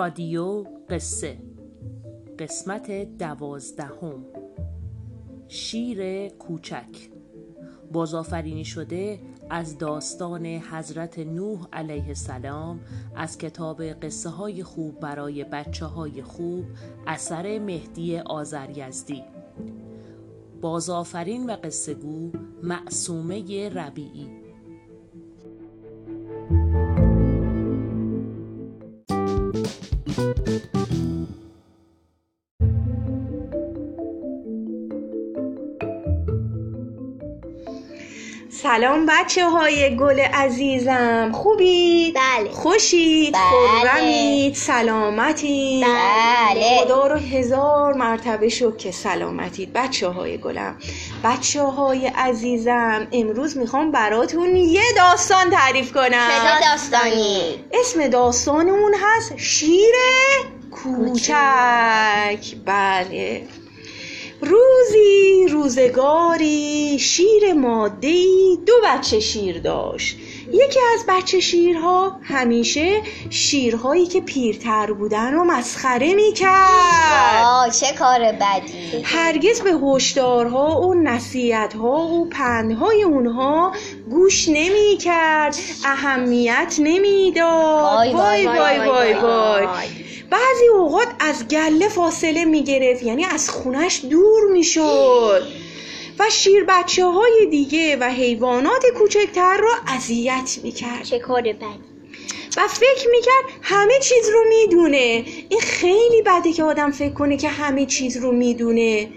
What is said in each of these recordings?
رادیو قصه. قسمت دوازدهم. شیر کوچک. بازآفرینی شده از داستان حضرت نوح علیه السلام از کتاب قصه های خوب برای بچه های خوب اثر مهدی آزریزدی بازآفرین و قصه گو معصومه ربیعی. سلام بچه های گل عزیزم خوبید؟ بله خوشید؟ بله. خورمید؟ سلامتید؟ بله. خدا رو هزار مرتبه شکر که سلامتید بچه های گلم بچه های عزیزم امروز می‌خوام براتون یه داستان تعریف کنم صدا داستانی اسم داستانمون هست شیر کوچک بله روزی روزگاری شیر مادهی دو بچه شیر داشت. یکی از بچه شیرها همیشه شیرهایی که پیرتر بودن رو مسخره می‌کرد. آه چه کار بدی. هرگز به هشدارها و نصیحتها و پندهای اونها گوش نمی کرد اهمیت نمی‌داد. وای وای وای. وای. بعضی اوقات از گله فاصله می گرفت یعنی از خونش دور می شد و شیر بچه های دیگه و حیوانات کوچکتر را اذیت می کرد چه کار بدی. و فکر می‌کرد همه چیز رو می‌دونه. این خیلی بده که آدم فکر کنه که همه چیز رو می‌دونه.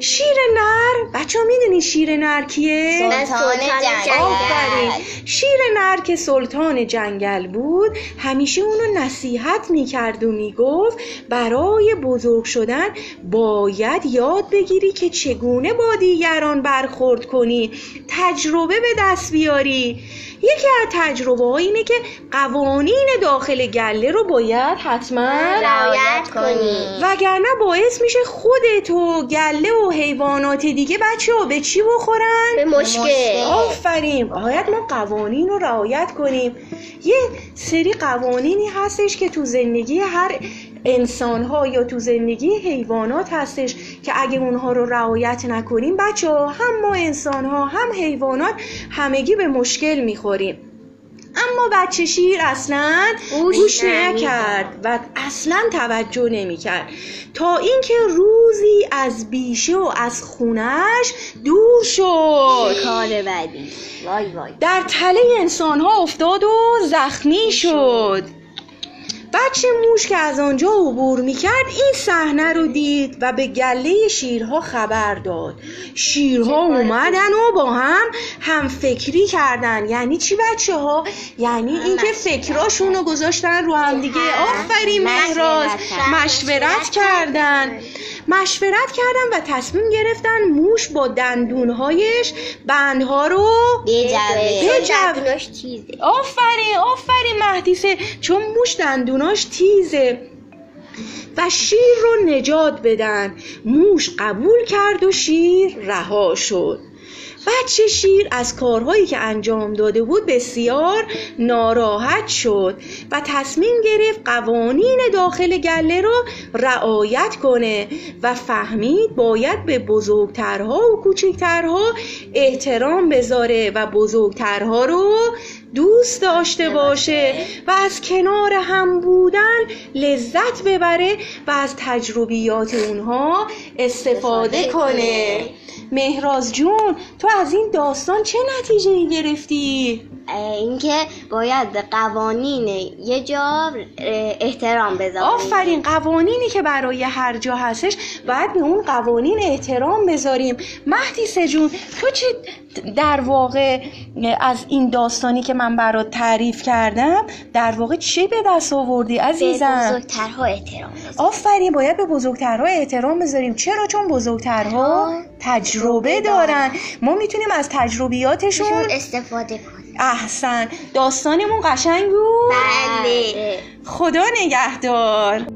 شیر نر. بچه ها می‌دونی شیر نر کیه؟ سلطان جنگل. آفرین. شیر نر که سلطان جنگل بود همیشه اونو نصیحت می‌کرد و می‌گفت برای بزرگ شدن باید یاد بگیری که چگونه با دیگران برخورد کنی. تجربه به دست بیاری. یکی از تجربه اینه که قوانین داخل گله رو باید حتما رعایت کنی. وگرنه باعث میشه خودت و گله و حیوانات دیگه بچه ها به چی بخورن؟ به مشکل. آفرین. باید ما قوانین رو رعایت کنیم. یه سری قوانینی هستش که تو زندگی هر انسان ها یا تو زندگی حیوانات هستش که اگه اونها رو رعایت نکنیم بچه ها هم ما انسان ها هم حیوانات همگی به مشکل می‌خوریم. اما بچه شیر اصلا گوش. نکرد و اصلا توجه نمی‌کرد. تا اینکه روزی از بیشه و از خونش دور شد. کار بدی. وای وای. در تله انسان ها افتاد و زخمی شد. بچه موش که از آنجا عبور می‌کرد این صحنه رو دید و به گله شیرها خبر داد. شیرها اومدن و با هم هم فکری کردن. یعنی چی بچه ها؟ یعنی اینکه فکراشون رو گذاشتن رو هم دیگه. آفرین مهراز. مشورت مشورت کردن. مشورت کردن و تصمیم گرفتن موش با دندونهایش بندها رو بجوه. دندوناش تیزه. آفرین آفرین مهدیسه. چون موش دندوناش تیزه. و شیر رو نجات بدن. موش قبول کرد و شیر رها شد. بچه شیر از کارهایی که انجام داده بود بسیار ناراحت شد و تصمیم گرفت قوانین داخل گله رو رعایت کنه و فهمید باید به بزرگترها و کوچکترها احترام بذاره و بزرگترها رو دوست داشته باشه و از کنار هم بودن لذت ببره و از تجربیات اونها استفاده کنه. مهراز جون تو از این داستان چه نتیجه گرفتی؟ اینکه باید به قوانین یه جا احترام بذاریم. آفرین قوانینی که برای هر جا هستش باید به اون قوانین احترام بذاریم. مهدی سجون تو چه در واقع از این داستانی که من برات تعریف کردم در واقع چی به دست آوردی به عزیزم؟ بزرگترها احترام بذاریم. آفرین باید به بزرگترها احترام بذاریم. چرا؟ چون بزرگترها تجربه دارن. ما می‌تونیم از تجربیاتشون شون استفاده کنیم. احسن. داستانمون قشنگ بود. بله. خدا نگهدار.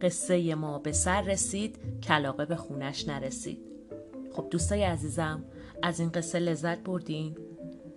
قصه ما به سر رسید کلاقه به خونش نرسید. خب دوستای عزیزم از این قصه لذت بردین؟